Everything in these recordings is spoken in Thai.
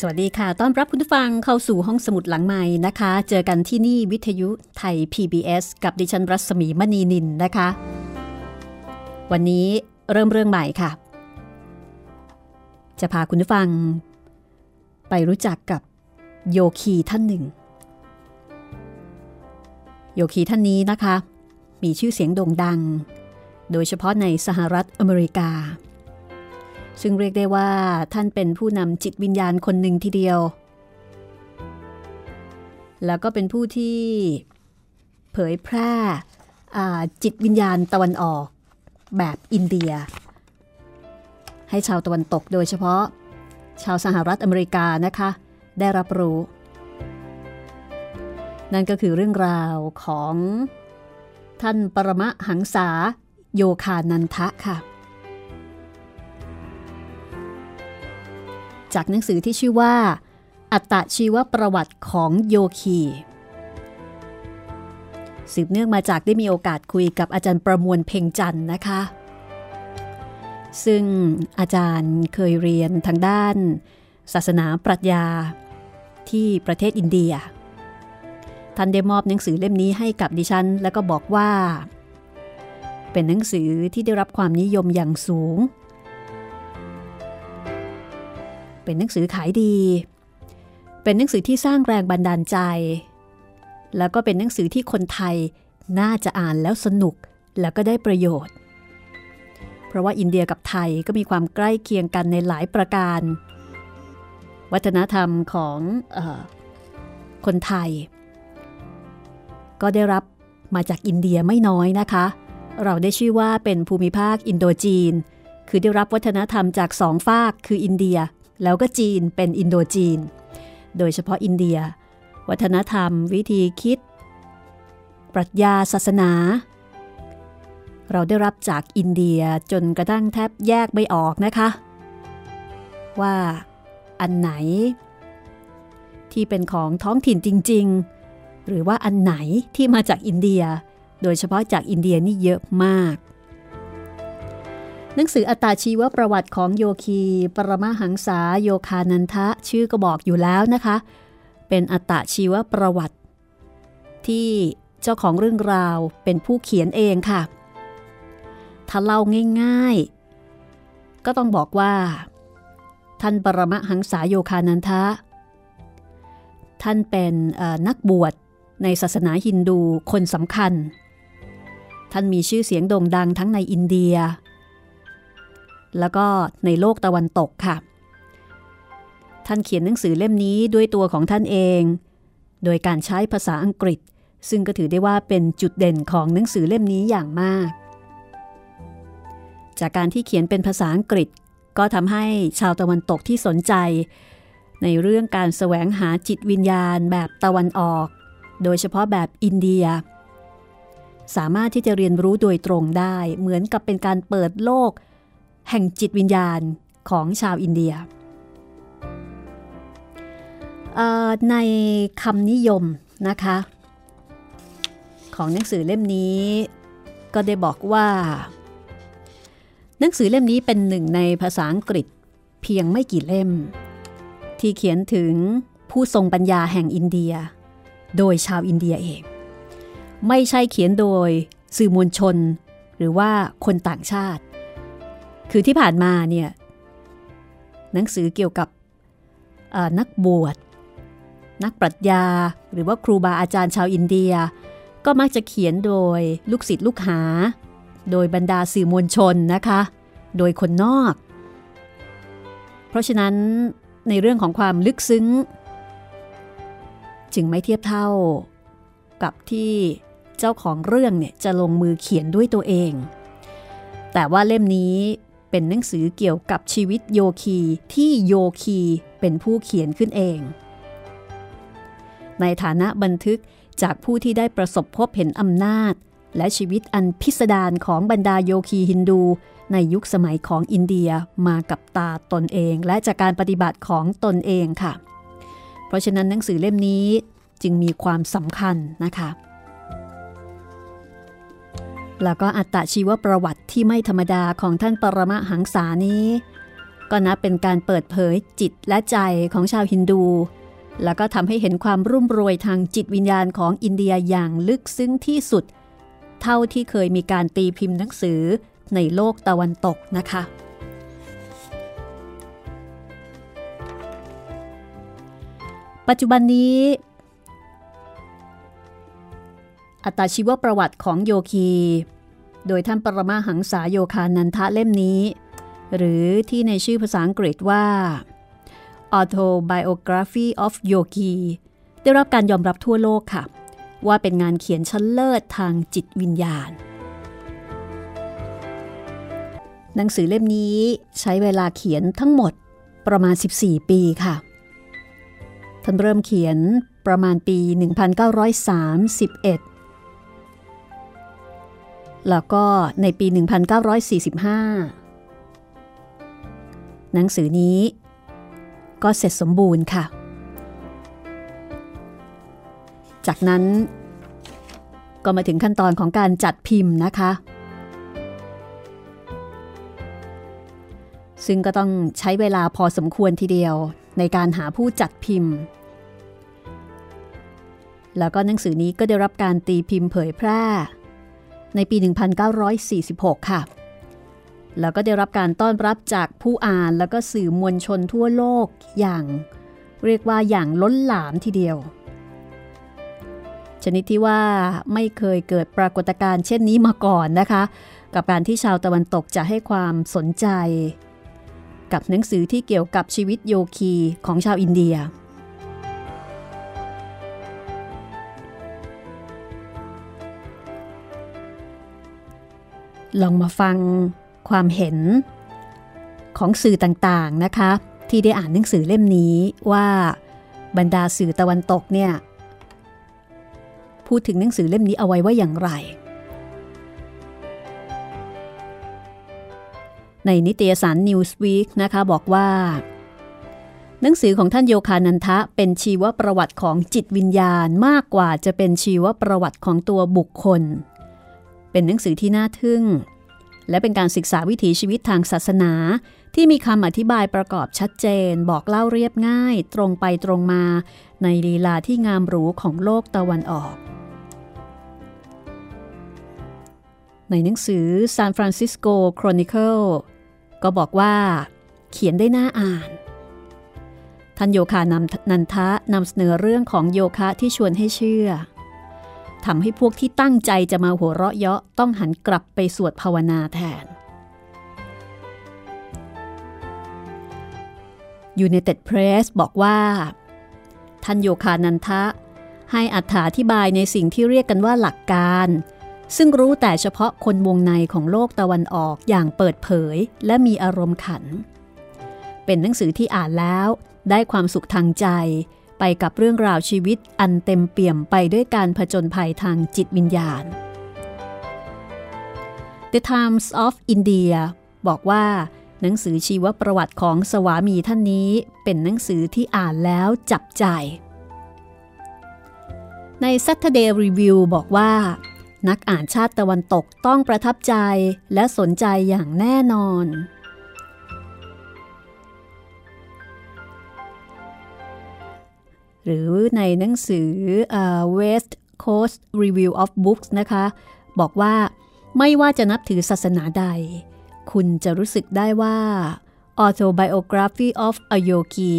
สวัสดีค่ะ ต้อนรับคุณผู้ฟังเข้าสู่ห้องสมุดหลังใหม่นะคะ เจอกันที่นี่วิทยุไทย PBS กับดิฉันรัศมีมณีนินนะคะ วันนี้เริ่มเรื่องใหม่ค่ะ จะพาคุณผู้ฟัง ไปรู้จักกับโยคีท่านหนึ่ง โยคีท่านนี้นะคะ มีชื่อเสียงโด่งดัง โดยเฉพาะในสหรัฐอเมริกา ซึ่งเรียกได้ว่าท่านเป็นผู้นำจิตวิญญาณคนหนึ่งทีเดียว แล้วก็เป็นผู้ที่เผยแพร่จิตวิญญาณตะวันออกแบบอินเดีย ให้ชาวตะวันตกโดยเฉพาะ ชาวสหรัฐอเมริกานะคะ ได้รับรู้ นั่นก็คือเรื่องราวของท่านปรมหังษาโยคานันทะค่ะ จากหนังสือที่ชื่อว่า อัตตชีวประวัติของโยคี สืบเนื่องมาจากได้มีโอกาสคุยกับอาจารย์ประมวลเพ่งจันนะคะ ซึ่งอาจารย์เคยเรียนทางด้าน ศาสนาปรัชญาที่ประเทศอินเดีย ท่านได้มอบหนังสือเล่มนี้ให้กับดิฉัน แล้วก็บอกว่า เป็นหนังสือที่ได้รับความนิยมอย่างสูง เป็นหนังสือขายดี เป็นหนังสือที่สร้างแรงบันดาลใจ แล้วก็เป็นหนังสือที่คนไทยน่าจะอ่านแล้วสนุกแล้วก็ได้ประโยชน์ เพราะว่าอินเดียกับไทยก็มีความใกล้เคียงกันในหลายประการ วัฒนธรรมของออคนไทย ก็ได้รับมาจากอินเดียไม่น้อยนะคะ เราได้ชื่อว่าเป็นภูมิภาคอินโดจีน คือได้รับวัฒนธรรมจากสองฝากคืออินเดีย แล้วก็จีนเป็นอินโดจีน โดยเฉพาะอินเดีย วัฒนธรรม วิธีคิด ปรัชญาศาสนา เราได้รับจากอินเดียจนกระทั่งแทบแยกไม่ออกนะคะ ว่าอันไหน ที่เป็นของท้องถิ่นจริง ๆ หรือว่าอันไหนที่มาจากอินเดีย โดยเฉพาะจากอินเดียนี่เยอะมาก หนังสืออัตาชีวประวัติของโยคี ปรมาหังษาโยคานันทะชื่อก็บอกอยู่แล้วนะคะ เป็นอัตาชีวประวัติ ที่เจ้าของเรื่องราวเป็นผู้เขียนเองค่ะ ถ้าเล่าง่ายๆ ก็ต้องบอกว่า ท่านปรมหังษาโยคานันทะ ท่านเป็นนักบวชในศาสนาฮินดูคนสำคัญ ท่านมีชื่อเสียงโด่งดังทั้งในอินเดีย แล้วก็ในโลกตะวันตกค่ะ ท่านเขียนหนังสือเล่มนี้ด้วยตัวของท่านเอง โดยการใช้ภาษาอังกฤษ ซึ่งก็ถือได้ว่าเป็นจุดเด่นของหนังสือเล่มนี้อย่างมาก จากการที่เขียนเป็นภาษาอังกฤษก็ทำให้ชาวตะวันตกที่สนใจ ในเรื่องการแสวงหาจิตวิญญาณแบบตะวันออก โดยเฉพาะแบบอินเดีย สามารถที่จะเรียนรู้โดยตรงได้ เหมือนกับเป็นการเปิดโลก แห่งจิตวิญญาณของชาวอินเดีย ในคำนิยมนะคะ ของหนังสือเล่มนี้ก็ได้บอกว่า หนังสือเล่มนี้เป็นหนึ่งในภาษาอังกฤษเพียงไม่กี่เล่ม ที่เขียนถึงผู้ทรงปัญญาแห่งอินเดีย โดยชาวอินเดียเอง ไม่ใช่เขียนโดยสื่อมวลชน หรือว่าคนต่างชาติ คือที่ผ่านมาเนี่ยหนังสือเกี่ยวกับนักบวช นักปรัชญา หรือว่าครูบาอาจารย์ชาวอินเดีย ก็มักจะเขียนโดยลูกศิษย์ลูกหา โดยบรรดาสื่อมวลชนนะคะ โดยคนนอก เพราะฉะนั้นในเรื่องของความลึกซึ้ง จึงไม่เทียบเท่ากับที่เจ้าของเรื่องเนี่ยจะลงมือเขียนด้วยตัวเอง แต่ว่าเล่มนี้ เป็นหนังสือเกี่ยวกับชีวิตโยคีที่โยคีเป็นผู้เขียนขึ้นเอง ในฐานะบันทึกจากผู้ที่ได้ประสบพบเห็นอำนาจ และชีวิตอันพิสดารของบรรดาโยคีฮินดู ในยุคสมัยของอินเดียมากับตาตนเอง และจากการปฏิบัติของตนเองค่ะ เพราะฉะนั้นหนังสือเล่มนี้จึงมีความสำคัญนะคะ แล้วก็อัตชีวประวัติที่ไม่ธรรมดาของท่านปรมาหังษานี้ ก็นับเป็นการเปิดเผยจิตและใจของชาวฮินดู แล้วก็ทำให้เห็นความรุ่มรวยทางจิตวิญญาณของอินเดียอย่างลึกซึ้งที่สุด เท่าที่เคยมีการตีพิมพ์หนังสือในโลกตะวันตกนะคะ ปัจจุบันนี้ อัตชีวประวัติของโยคี โดยท่านปรมาหังษาโยคานันทะเล่มนี้ หรือที่ในชื่อภาษาอังกฤษว่า Autobiography of Yogi ได้รับการยอมรับทั่วโลกค่ะ ว่าเป็นงานเขียนชั้นเลิศทางจิตวิญญาณ หนังสือเล่มนี้ใช้เวลาเขียนทั้งหมดประมาณ 14 ปีค่ะ ท่านเริ่มเขียนประมาณปี 1931 แล้วก็ในปี 1945 หนังสือนี้ก็เสร็จสมบูรณ์ค่ะ จากนั้นก็มาถึงขั้นตอนของการจัดพิมพ์นะคะ ซึ่งก็ต้องใช้เวลาพอสมควรทีเดียวในการหาผู้จัดพิมพ์ แล้วก็หนังสือนี้ก็ได้รับการตีพิมพ์เผยแพร่ ในปี 1946 ค่ะ แล้วก็ได้รับการต้อนรับจากผู้อ่านแล้วก็สื่อมวลชนทั่วโลกอย่าง เรียกว่าอย่างล้นหลามทีเดียว ชนิดที่ว่าไม่เคยเกิดปรากฏการณ์เช่นนี้มาก่อนนะคะ กับการที่ชาวตะวันตกจะให้ความสนใจ กับหนังสือที่เกี่ยวกับชีวิตโยคีของชาวอินเดีย ลองมาฟังความเห็นของสื่อต่างๆนะคะ ที่ได้อ่านหนังสือเล่มนี้ว่าบรรดาสื่อตะวันตกเนี่ยพูดถึงหนังสือเล่มนี้เอาไว้ว่าอย่างไร ในนิตยสาร Newsweek นะคะบอกว่า หนังสือของท่านโยคานันทะเป็นชีวประวัติของจิตวิญญาณมากกว่าจะเป็นชีวประวัติของตัวบุคคล เป็นหนังสือที่น่าทึ่ง และเป็นการศึกษาวิถีชีวิตทางศาสนา ที่มีคำอธิบายประกอบชัดเจน บอกเล่าเรียบง่าย ตรงไปตรงมา ในลีลาที่งามหรูของโลกตะวันออก ในหนังสือ San Francisco Chronicle ก็บอกว่า เขียนได้น่าอ่านท่านโยคานำนันทะนำเสนอเรื่องของโยคะที่ชวนให้เชื่อ ทำให้พวกที่ตั้งใจจะมาหัวเราะเยาะต้องหันกลับไปสวดภาวนาแทน United Press บอกว่า ท่านโยคานันทะ ให้อัถาธิบายในสิ่งที่เรียกกันว่าหลักการ ซึ่งรู้แต่เฉพาะคนวงในของโลกตะวันออกอย่างเปิดเผยและมีอารมณ์ขัน เป็นหนังสือที่อ่านแล้วได้ความสุขทางใจ ไปกับเรื่องราวชีวิตอันเต็มเปี่ยมไปด้วยการผจญภัยทางจิตวิญญาณ The Times of India บอกว่า หนังสือชีวประวัติของสวามีท่านนี้เป็นหนังสือที่อ่านแล้วจับใจ ใน Saturday Review บอกว่า นักอ่านชาติตะวันตกต้องประทับใจและสนใจอย่างแน่นอน หรือในหนังสือ West Coast Review of Books นะคะ บอกว่าไม่ว่าจะนับถือศาสนาใด คุณจะรู้สึกได้ว่า Autobiography of a Yogi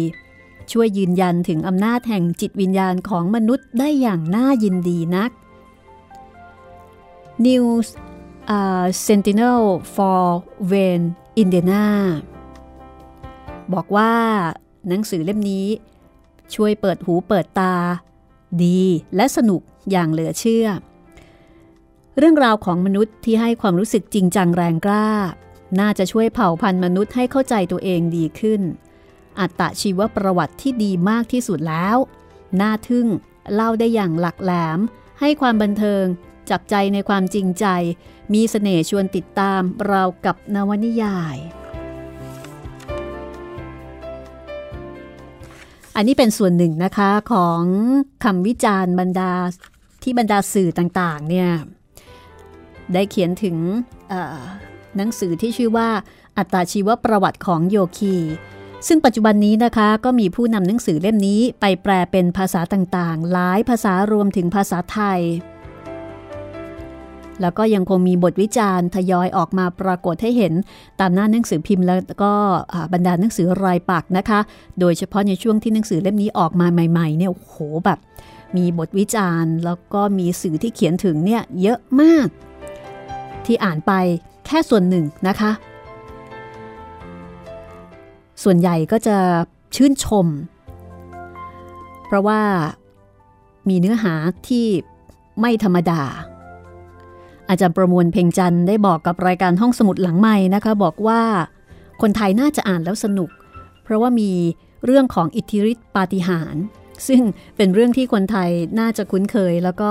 ช่วยยืนยันถึงอำนาจแห่งจิตวิญญาณของมนุษย์ได้อย่างน่ายินดีนัก News uh, Sentinel for Wayne Indiana บอกว่าหนังสือเล่มนี้ ช่วยเปิดหูเปิดตา ดีและสนุกอย่างเหลือเชื่อ เรื่องราวของมนุษย์ที่ให้ความรู้สึกจริงจังแรงกล้า น่าจะช่วยเผ่าพันธุ์มนุษย์ให้เข้าใจตัวเองดีขึ้น อัตชีวประวัติที่ดีมากที่สุดแล้ว น่าทึ่งเล่าได้อย่างหลักแหลม ให้ความบันเทิงจับใจในความจริงใจ มีเสน่ห์ชวนติดตามราวกับนวนิยาย อันนี้เป็นส่วนหนึ่งนะคะของคำวิจารณ์บรรดาที่บรรดาสื่อต่างๆเนี่ยได้เขียนถึงหนังสือที่ชื่อว่าอัตาชีวประวัติของโยคี ซึ่งปัจจุบันนี้นะคะก็มีผู้นำหนังสือเล่มนี้ไปแปลเป็นภาษาต่างๆ หลายภาษารวมถึงภาษาไทย แล้วก็ยังคงมีบทวิจารณ์ทยอยออกมาปรากฏให้เห็น ตามหน้าหนังสือพิมพ์แล้วก็บรรดาหนังสือรายปักนะคะ โดยเฉพาะในช่วงที่หนังสือเล่มนี้ออกมาใหม่ ๆ เนี่ยโหแบบ มีบทวิจารณ์ แล้วก็มีสื่อที่เขียนถึงเนี่ยเยอะมาก ที่อ่านไปแค่ส่วนหนึ่งนะคะ ส่วนใหญ่ก็จะชื่นชม เพราะว่ามีเนื้อหาที่ไม่ธรรมดา อาจารย์ประมวลเพ่งจันทร์ได้บอกกับรายการห้องสมุดหลังใหม่นะคะ บอกว่า คนไทยน่าจะอ่านแล้วสนุก เพราะว่ามีเรื่องของอิทธิฤทธิปาฏิหาริย์ซึ่งเป็นเรื่องที่คนไทยน่าจะคุ้นเคยแล้วก็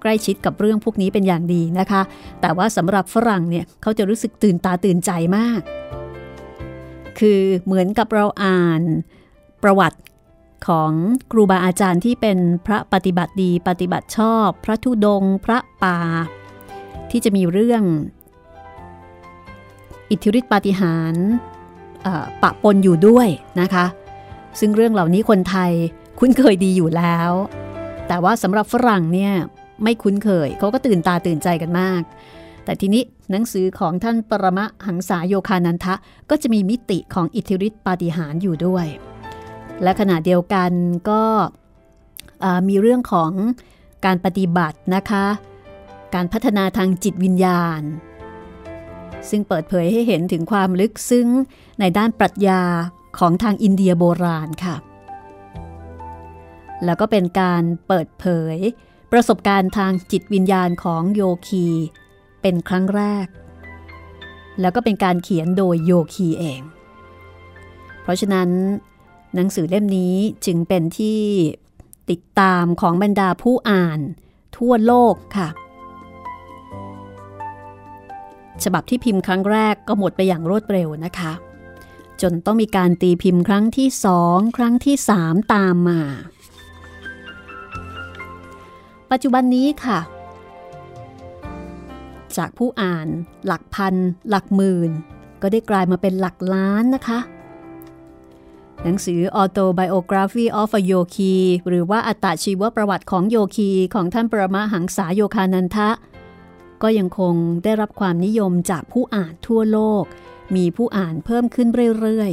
ใกล้ชิดกับเรื่องพวกนี้เป็นอย่างดีนะคะ แต่ว่าสำหรับฝรั่งเนี่ยเขาจะรู้สึกตื่นตาตื่นใจมาก คือเหมือนกับเราอ่านประวัติของครูบาอาจารย์ที่เป็นพระปฏิบัติดี ปฏิบัติชอบ พระธุดง พระป่า ที่จะมีเรื่อง อิทธิฤทธิปาฏิหาริย์ปะปนอยู่ด้วยนะคะ ซึ่งเรื่องเหล่านี้คนไทยคุ้นเคยดีอยู่แล้ว แต่ว่าสำหรับฝรั่งเนี่ยไม่คุ้นเคย เขาก็ตื่นตาตื่นใจกันมาก แต่ทีนี้หนังสือของท่านปรมะหังษาโยคานันทะ ก็จะมีมิติของอิทธิฤทธิปาฏิหาริย์อยู่ด้วย และขณะเดียวกันก็มีเรื่องของการปฏิบัตินะคะ การพัฒนาทางจิตวิญญาณ ซึ่งเปิดเผยให้เห็นถึงความลึกซึ้งในด้านปรัชญาของทางอินเดียโบราณค่ะ แล้วก็เป็นการเปิดเผย ประสบการณ์ทางจิตวิญญาณของโยคี เป็นครั้งแรก แล้วก็เป็นการเขียนโดยโยคีเอง เพราะฉะนั้น หนังสือเล่มนี้จึงเป็นที่ติดตามของบรรดาผู้อ่านทั่วโลกค่ะ ฉบับที่พิมพ์ครั้งแรกก็หมดไปอย่างรวดเร็วนะคะ จนต้องมีการตีพิมพ์ครั้งที่สองครั้งที่สามตามมา ปัจจุบันนี้ค่ะ จากผู้อ่านหลักพัน หลักหมื่น ก็ได้กลายมาเป็นหลักล้านนะคะหนังสือ Autobiography of a Yogi หรือว่าอัตชีวประวัติของโยคีของท่านปรมาหังษาโยคานันทะ ก็ยังคงได้รับความนิยมจากผู้อ่านทั่วโลก มีผู้อ่านเพิ่มขึ้นเรื่อย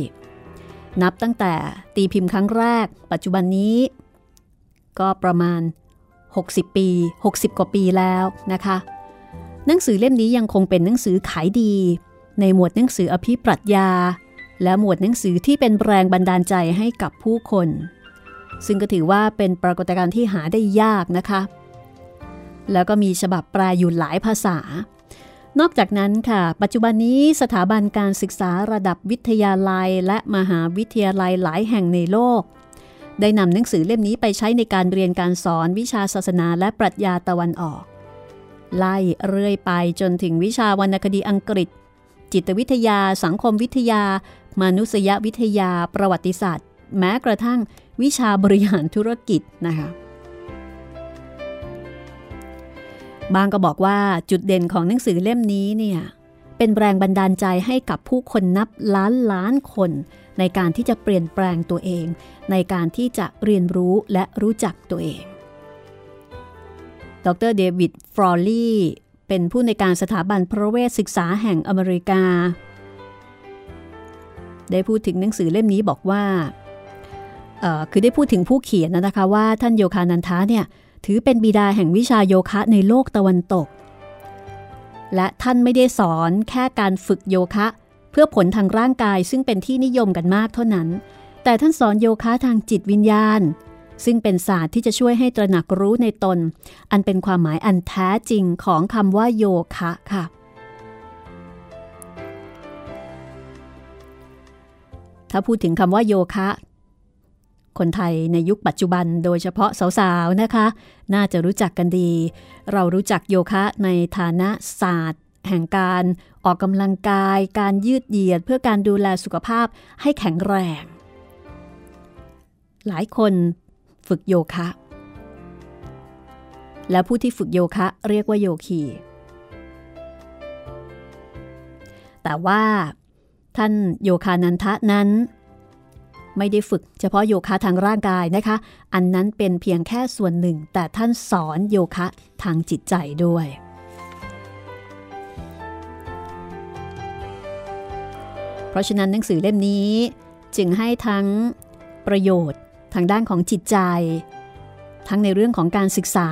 ๆ นับตั้งแต่ตีพิมพ์ครั้งแรก ปัจจุบันนี้ ก็ประมาณ 60 ปี 60 กว่าปีแล้วนะคะ หนังสือเล่มนี้ยังคงเป็นหนังสือขายดี ในหมวดหนังสืออภิปรัชญา และหมวดหนังสือที่เป็นแรงบันดาลใจให้กับผู้คน ซึ่งก็ถือว่าเป็นปรากฏการณ์ที่หาได้ยากนะคะ แล้วก็มีฉบับแปลอยู่หลายภาษา นอกจากนั้นค่ะ ปัจจุบันนี้สถาบันการศึกษาระดับวิทยาลัย และมหาวิทยาลัยหลายแห่งในโลก ได้นำหนังสือเล่มนี้ไปใช้ในการเรียนการสอนวิชาศาสนาและปรัชญาตะวันออก ไล่เรื่อยไปจนถึงวิชาวรรณคดีอังกฤษ จิตวิทยา สังคมวิทยา มนุษยวิทยา ประวัติศาสตร์ แม้กระทั่งวิชาบริหารธุรกิจนะคะ บางก็บอกว่าจุดเด่นของหนังสือเล่มนี้เนี่ยเป็นแรงบันดาลใจให้กับผู้คนนับล้านล้านคน ในการที่จะเปลี่ยนแปลงตัวเอง ในการที่จะเรียนรู้และรู้จักตัวเอง ดรเดวิดฟรอลลี่เป็นผู้ในการสถาบันพระเวชศึกษาแห่งอเมริกา ได้พูดถึงหนังสือเล่มนี้บอกว่าคือได้พูดถึงผู้เขียนนะคะว่าท่านโยคานันทาเนี่ย ถือเป็นบิดาแห่งวิชาโยคะในโลกตะวันตก และท่านไม่ได้สอนแค่การฝึกโยคะ เพื่อผลทางร่างกายซึ่งเป็นที่นิยมกันมากเท่านั้น แต่ท่านสอนโยคะทางจิตวิญญาณ ซึ่งเป็นศาสตร์ที่จะช่วยให้ตระหนักรู้ในตน อันเป็นความหมายอันแท้จริงของคำว่าโยคะค่ะถ้าพูดถึงคำว่าโยคะ คนไทยในยุคปัจจุบันโดยเฉพาะสาวๆนะคะ น่าจะรู้จักกันดี เรารู้จักโยคะในฐานะศาสตร์ แห่งการออกกำลังกาย การยืดเหยียดเพื่อการดูแลสุขภาพให้แข็งแรง หลายคนฝึกโยคะ และผู้ที่ฝึกโยคะเรียกว่าโยคี แต่ว่าท่านโยคานันทะนั้น ไม่ได้ฝึก เฉพาะโยคะทางร่างกายนะคะ อันนั้นเป็นเพียงแค่ส่วนหนึ่ง แต่ท่านสอนโยคะทางจิตใจด้วย เพราะฉะนั้นหนังสือเล่มนี้ จึงให้ทั้งประโยชน์ทางด้านของจิตใจ ทั้งในเรื่องของการศึกษา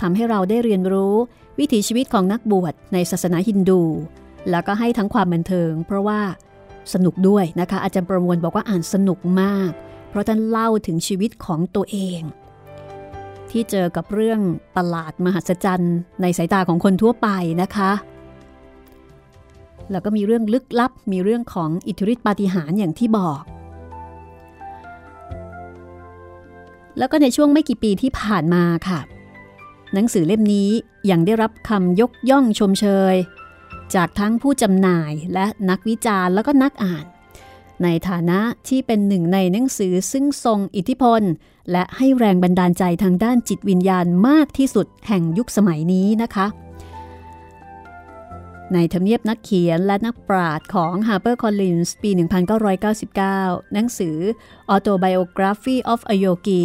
ทำให้เราได้เรียนรู้วิถีชีวิตของนักบวชในศาสนาฮินดู แล้วก็ให้ทั้งความบันเทิง เพราะว่า สนุกด้วยนะคะ อาจารย์ประมวลบอกว่าอ่านสนุกมาก เพราะท่านเล่าถึงชีวิตของตัวเอง ที่เจอกับเรื่องประหลาดมหัศจรรย์ในสายตาของคนทั่วไปนะคะ แล้วก็มีเรื่องลึกลับ มีเรื่องของอิทธิฤทธิปาฏิหาริย์อย่างที่บอก แล้วก็ในช่วงไม่กี่ปีที่ผ่านมาค่ะ หนังสือเล่มนี้ยังได้รับคำยกย่องชมเชย จากทั้งผู้จำหน่ายและนักวิจารณ์แล้วก็นักอ่าน ในฐานะที่เป็นหนึ่งในหนังสือซึ่งทรงอิทธิพล และให้แรงบันดาลใจทางด้านจิตวิญญาณมากที่สุดแห่งยุคสมัยนี้นะคะ ในทำเนียบนักเขียนและนักปราชญ์ของ HarperCollins ปี 1999 หนังสือ Autobiography of a Yogi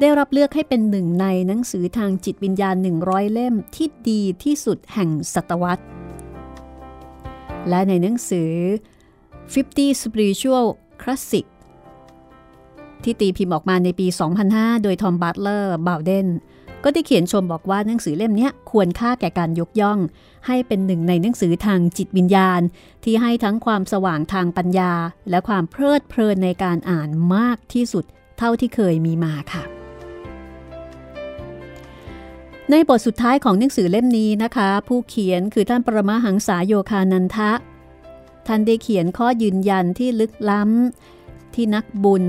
ได้รับเลือกให้เป็นหนึ่งในหนังสือทางจิตวิญญาณ 100 เล่มที่ดีที่สุดแห่งศตวรรษ และในหนังสือ 50 Spiritual Classic ที่ตีพิมพ์ออกมาในปี 2005 โดยทอมบัตเลอร์บาวเดนก็ได้เขียนชมบอกว่าหนังสือเล่มนี้ควรค่าแก่การยกย่อง ให้เป็นหนึ่งในหนังสือทางจิตวิญญาณ ที่ให้ทั้งความสว่างทางปัญญา และความเพลิดเพลินในการอ่านมากที่สุดเท่าที่เคยมีมาค่ะ ในบทสุดท้ายของหนังสือเล่มนี้นะคะ ผู้เขียนคือท่านปรมาหังษาโยคานันทะ ท่านได้เขียนข้อยืนยันที่ลึกล้ำ ที่นักบุญ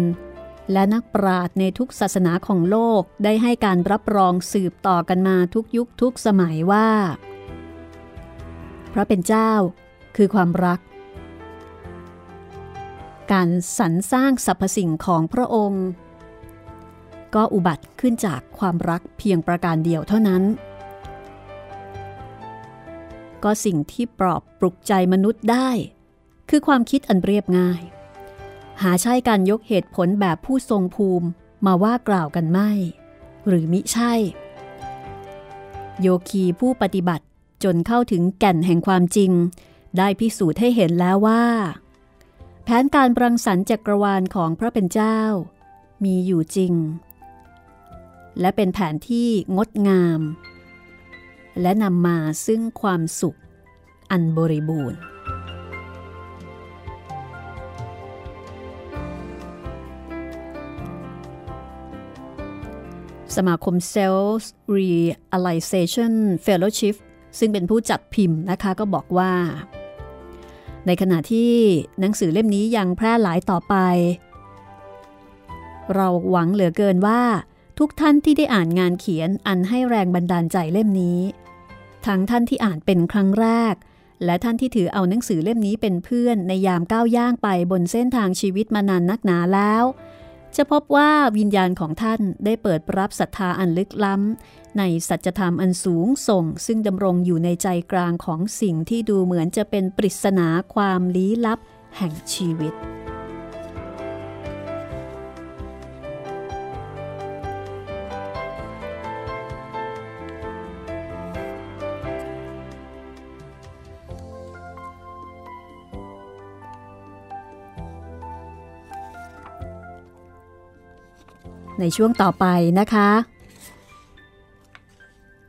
และนักปราชญ์ในทุกศาสนาของโลกได้ให้การรับรองสืบต่อกันมาทุกยุคทุกสมัยว่า พระเป็นเจ้าคือความรัก การสรรสร้างสรรพสิ่งของพระองค์ ก็อุบัติขึ้นจากความรักเพียงประการเดียวเท่านั้น ก็สิ่งที่ปลอบปลุกใจมนุษย์ได้ คือความคิดอันเรียบง่าย หาใช่การยกเหตุผลแบบผู้ทรงภูมิมาว่ากล่าวกันไม่ หรือมิใช่ โยคีผู้ปฏิบัติจนเข้าถึงแก่นแห่งความจริง ได้พิสูจน์ให้เห็นแล้วว่า แผนการบรังสรรค์จักรวาลของพระเป็นเจ้า มีอยู่จริง และเป็นแผนที่งดงาม และนำมาซึ่งความสุขอันบริบูรณ์ สมาคม Sales Realization Fellowship ซึ่งเป็นผู้จัดพิมพ์นะคะก็บอกว่า ในขณะที่หนังสือเล่มนี้ยังแพร่หลายต่อไป เราหวังเหลือเกินว่า ทุกท่านที่ได้อ่านงานเขียนอันให้แรงบันดาลใจเล่มนี้ ทั้งท่านที่อ่านเป็นครั้งแรก และท่านที่ถือเอาหนังสือเล่มนี้เป็นเพื่อนในยามก้าวย่างไปบนเส้นทางชีวิตมานานนักหนาแล้ว จะพบว่าวิญญาณของท่านได้เปิดรับศรัทธาอันลึกล้ำ ในสัจธรรมอันสูงส่ง ซึ่งดำรงอยู่ในใจกลางของสิ่งที่ดูเหมือนจะเป็นปริศนาความลี้ลับแห่งชีวิต ในช่วงต่อไปนะคะ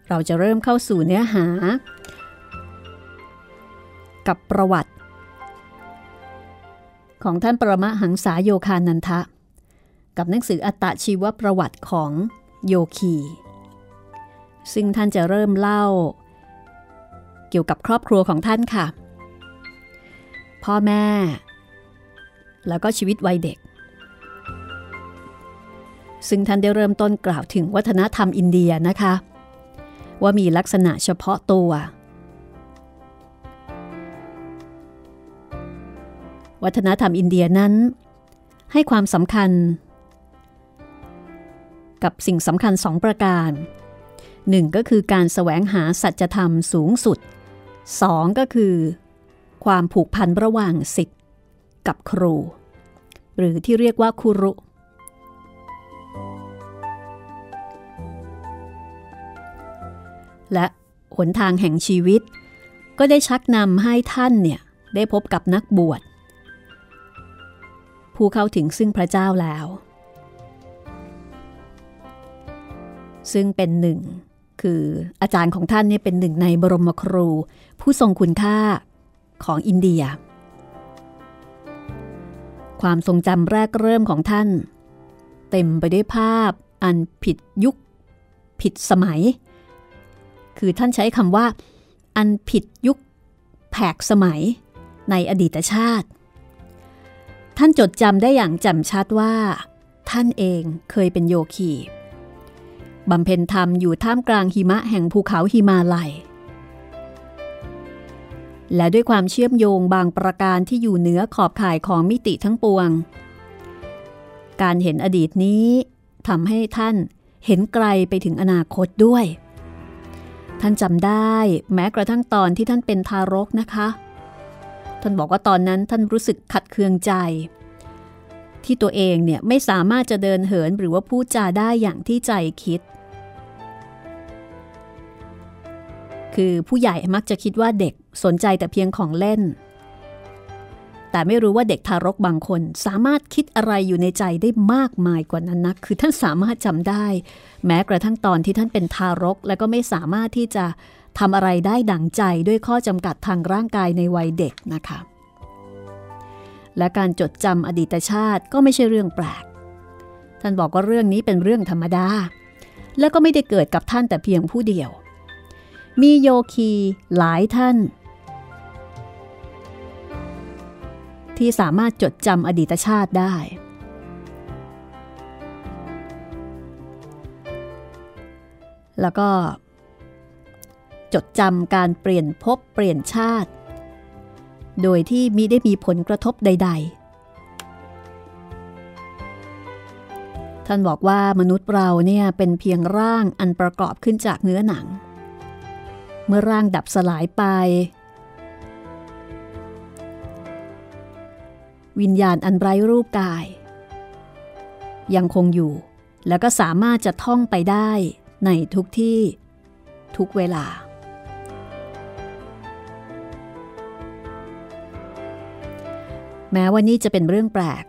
เราจะเริ่มเข้าสู่เนื้อหา กับประวัติ ของท่านปรมหังษาโยคานันทะ กับหนังสืออัตชีวประวัติของโยคี ซึ่งท่านจะเริ่มเล่า เกี่ยวกับครอบครัวของท่านค่ะ พ่อแม่ แล้วก็ชีวิตวัยเด็ก ซึ่งท่านได้เริ่มต้นกล่าวถึงวัฒนธรรมอินเดียนะคะ ว่ามีลักษณะเฉพาะตัว วัฒนธรรมอินเดียนั้น ให้ความสำคัญ กับสิ่งสำคัญสองประการหนึ่งก็คือการแสวงหาสัจธรรมสูงสุดสองก็คือ ความผูกพันระหว่างสิทธิ์กับครู หรือที่เรียกว่าคุรุ และหนทางแห่งชีวิต ก็ได้ชักนำให้ท่านเนี่ยได้พบกับนักบวชผู้เข้าถึงซึ่งพระเจ้าแล้ว ซึ่งเป็นหนึ่ง คืออาจารย์ของท่านเนี่ยเป็นหนึ่งในบรมครู ผู้ทรงคุณค่าของอินเดีย ความทรงจำแรกเริ่มของท่าน เต็มไปด้วยภาพอันผิดยุค ผิดสมัย คือท่านใช้คำว่า อันผิดยุคแผกสมัยในอดีตชาติ ท่านจดจำได้อย่างจ่มชัดว่า ท่านเองเคยเป็นโยคีบำเพ็ญธรรมอยู่ท่ามกลางหิมะแห่งภูเขาหิมาลัย และด้วยความเชื่อมโยงบางประการที่อยู่เหนือขอบข่ายของมิติทั้งปวง การเห็นอดีตนี้ทำให้ท่านเห็นไกลไปถึงอนาคตด้วย ท่านจำได้แม้กระทั่งตอนที่ท่านเป็นทารกนะคะ ท่านบอกว่าตอนนั้นท่านรู้สึกขัดเคืองใจ ที่ตัวเองเนี่ยไม่สามารถจะเดินเหินหรือว่าพูดจาได้อย่างที่ใจคิด คือผู้ใหญ่มักจะคิดว่าเด็กสนใจแต่เพียงของเล่น แต่ไม่รู้ว่าเด็กทารกบางคน สามารถคิดอะไรอยู่ในใจได้มากมายกว่านั้นนะคือท่านสามารถจำได้ แม้กระทั่งตอนที่ท่านเป็นทารก และก็ไม่สามารถที่จะทำอะไรได้ดั่งใจด้วยข้อจำกัดทางร่างกายในวัยเด็กนะคะ และการจดจำอดีตชาติก็ไม่ใช่เรื่องแปลก ท่านบอกว่าเรื่องนี้เป็นเรื่องธรรมดา และก็ไม่ได้เกิดกับท่านแต่เพียงผู้เดียว มีโยคีหลายท่าน ที่สามารถจดจำอดีตชาติได้ แล้วก็ จดจำการเปลี่ยนภพเปลี่ยนชาติ โดยที่มิได้มีผลกระทบใด ๆท่านบอกว่ามนุษย์เราเนี่ยเป็นเพียงร่างอันประกอบขึ้นจากเนื้อหนัง เมื่อร่างดับสลายไป วิญญาณอันไร้รูปกาย ยังคงอยู่ แล้วก็สามารถจะท่องไปได้ในทุกที่ ทุกเวลา แม้ว่านี่จะเป็นเรื่องแปลก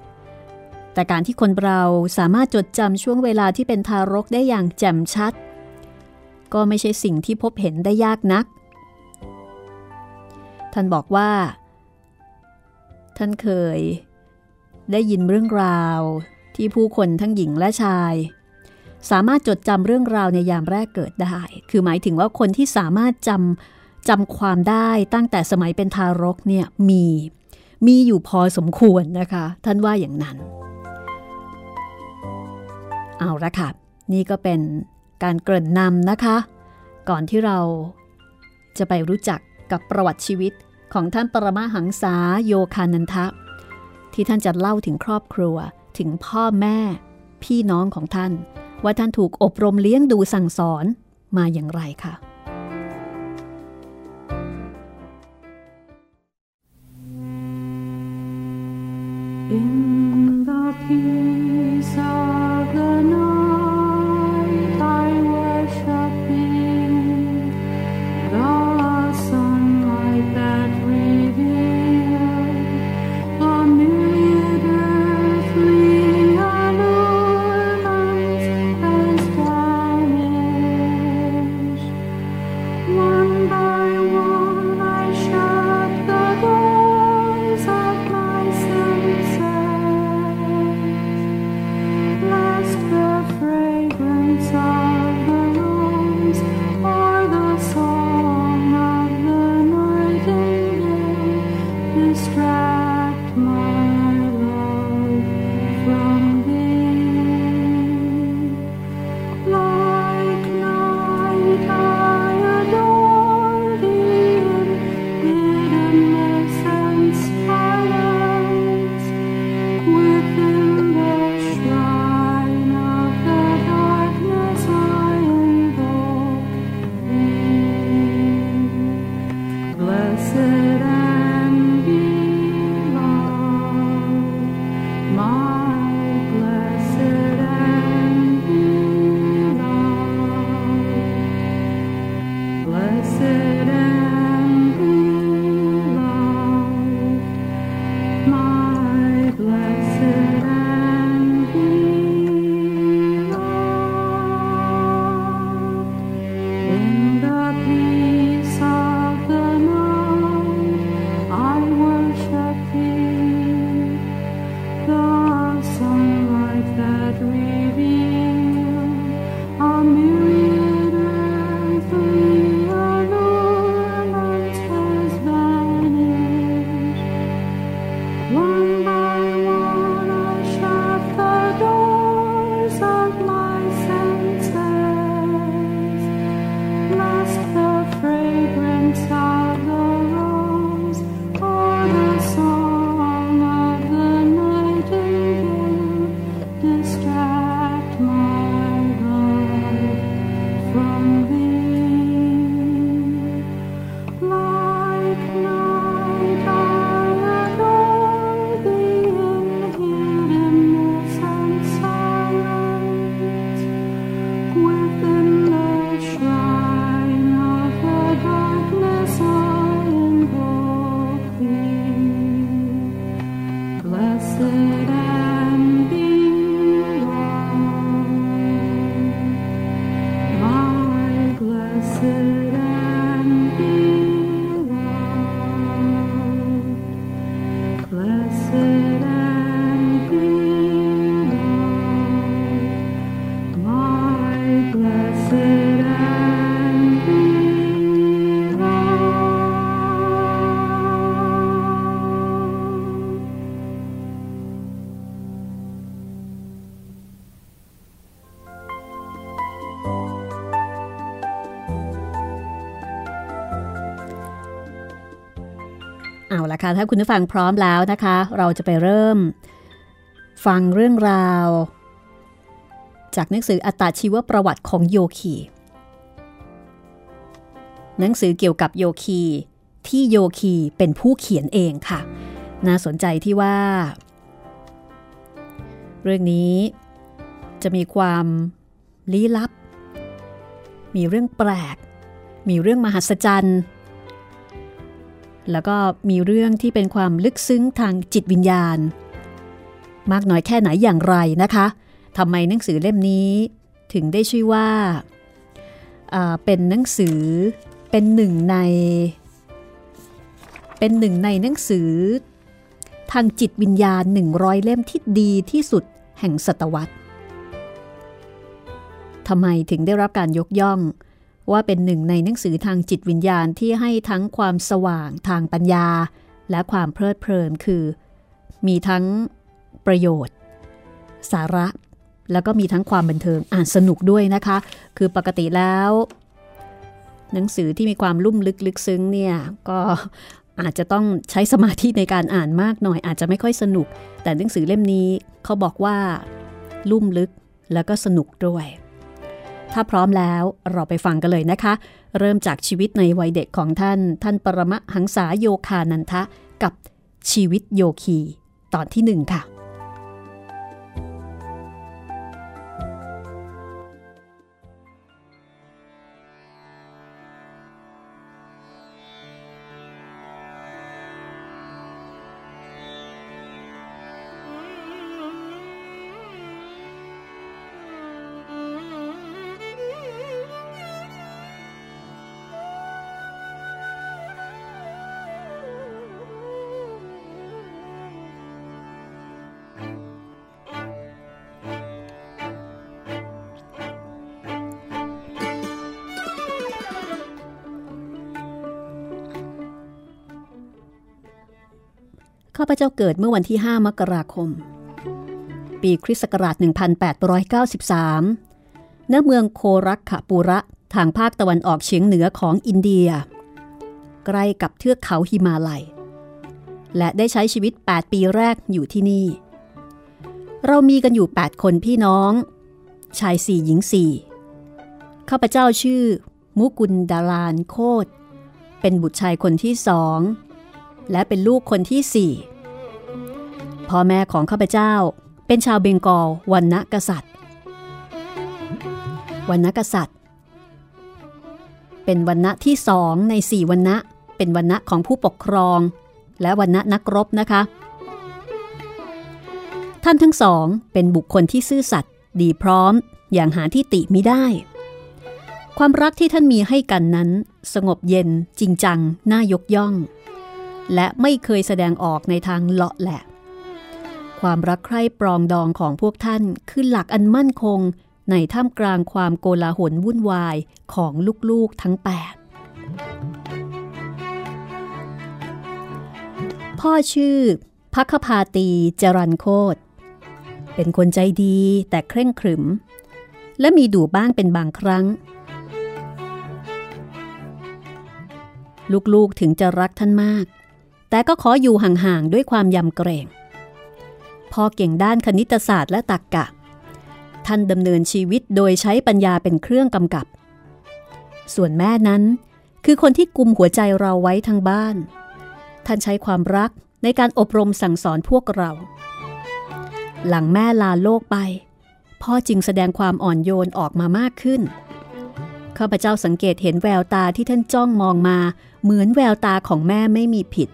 แต่การที่คนเราสามารถจดจำช่วงเวลาที่เป็นทารกได้อย่างแจ่มชัด ก็ไม่ใช่สิ่งที่พบเห็นได้ยากนัก ท่านบอกว่า ท่านเคย ได้ยินเรื่องราวที่ผู้คนทั้งหญิงและชาย สามารถจดจำเรื่องราวในยามแรกเกิดได้ คือหมายถึงว่าคนที่สามารถจำจำความได้ตั้งแต่สมัยเป็นทารกเนี่ยมีมีอยู่พอสมควรนะคะ ท่านว่าอย่างนั้น เอาละค่ะ นี่ก็เป็นการเกริ่นนำนะคะ ก่อนที่เราจะไปรู้จักกับประวัติชีวิต ของท่านปรมาหังษาโยคานันทะ ที่ท่านจะเล่าถึงครอบครัวถึงพ่อแม่ พี่น้องของท่าน ว่าท่านถูกอบรมเลี้ยงดูสั่งสอนมาอย่างไรค่ะ In the pew. เอาละค่ะ ถ้าคุณผู้ฟังพร้อมแล้วนะคะ เราจะไปเริ่ม ฟังเรื่องราว จากหนังสืออัตชีวประวัติของโยคีหนังสือเกี่ยวกับโยคีที่โยคีเป็นผู้เขียนเองค่ะ น่าสนใจที่ว่า เรื่องนี้จะมีความลี้ลับ มีเรื่องแปลก มีเรื่องมหัศจรรย์ แล้วก็มีเรื่องที่เป็นความลึกซึ้งทางจิตวิญญาณ มากน้อยแค่ไหนอย่างไรนะคะทำไมหนังสือเล่มนี้ถึงได้ชื่อว่าเป็นหนังสือเป็นหนึ่งใน เป็นหนึ่งในหนังสือ ทางจิตวิญญาณ 100 เล่มที่ดีที่สุดแห่งศตวรรษทำไมถึงได้รับการยกย่อง ว่าเป็นหนึ่งในหนังสือทางจิตวิญญาณที่ให้ทั้งความสว่างทางปัญญา และความเพลิดเพลินคือ มีทั้งประโยชน์ สาระ แล้วก็มีทั้งความบันเทิงอ่านสนุกด้วยนะคะ คือปกติแล้ว หนังสือที่มีความลุ่มลึกลึกซึ้งเนี่ยก็อาจจะต้องใช้สมาธิในการอ่านมากหน่อย อาจจะไม่ค่อยสนุก แต่หนังสือเล่มนี้เขาบอกว่า ลุ่มลึกแล้วก็สนุกด้วย ถ้าพร้อมแล้วเราไปฟังกันเลยนะคะ เริ่มจากชีวิตในวัยเด็กของท่าน ท่านปรมะหังษาโยคานันทะ กับชีวิตโยคี ตอนที่หนึ่งค่ะ ข้าพเจ้าเกิดเมื่อวันที่ 5 มกราคม ปีคริสต์ศักราช 1893 ณ เมืองโครักขปูระทางภาคตะวันออกเฉียงเหนือของอินเดีย ใกล้กับเทือกเขาหิมาลัย และได้ใช้ชีวิต 8 ปีแรกอยู่ที่นี่ เรามีกันอยู่ 8 คนพี่น้อง ชาย4หญิง4ข้าพเจ้าชื่อ มุกุลดารานโคตเป็นบุตรชายคนที่สองและเป็นลูกคนที่สี่ พ่อแม่ของข้าพเจ้า เป็นชาวเบงกอลวันณกษัตริย์วันณกษัตริย์ เป็นวันณะที่สองในสี่วันณะเป็นวันณะของผู้ปกครอง และวันณะนักรบนะคะ ท่านทั้งสองเป็นบุคคลที่ซื่อสัตย์ดีพร้อมอย่างหาที่ติไมิได้ ความรักที่ท่านมีให้กันนั้น สงบเย็นจริงจัง น่ายกย่อง และไม่เคยแสดงออกในทางเลาะแหละ ความรักใคร่ปรองดองของพวกท่านคือหลักอันมั่นคง ในท่ามกลางความโกลาหลวุ่นวายของลูกๆทั้ง 8 พ่อชื่อพักพาตีจรันโคตเป็นคนใจดีแต่เคร่งขรึม และมีดูบ้างเป็นบางครั้ง ลูกๆถึงจะรักท่านมาก แต่ก็ขออยู่ห่างๆด้วยความยำเกรง พ่อเก่งด้านคณิตศาสตร์และตรรกกะ ท่านดำเนินชีวิตโดยใช้ปัญญาเป็นเครื่องกำกับ ส่วนแม่นั้น คือคนที่กุมหัวใจเราไว้ทางบ้าน ท่านใช้ความรักในการอบรมสั่งสอนพวกเรา หลังแม่ลาโลกไป พ่อจึงแสดงความอ่อนโยนออกมามากขึ้นข้าพเจ้าสังเกตเห็นแววตาที่ท่านจ้องมองมา เหมือนแววตาของแม่ไม่มีผิด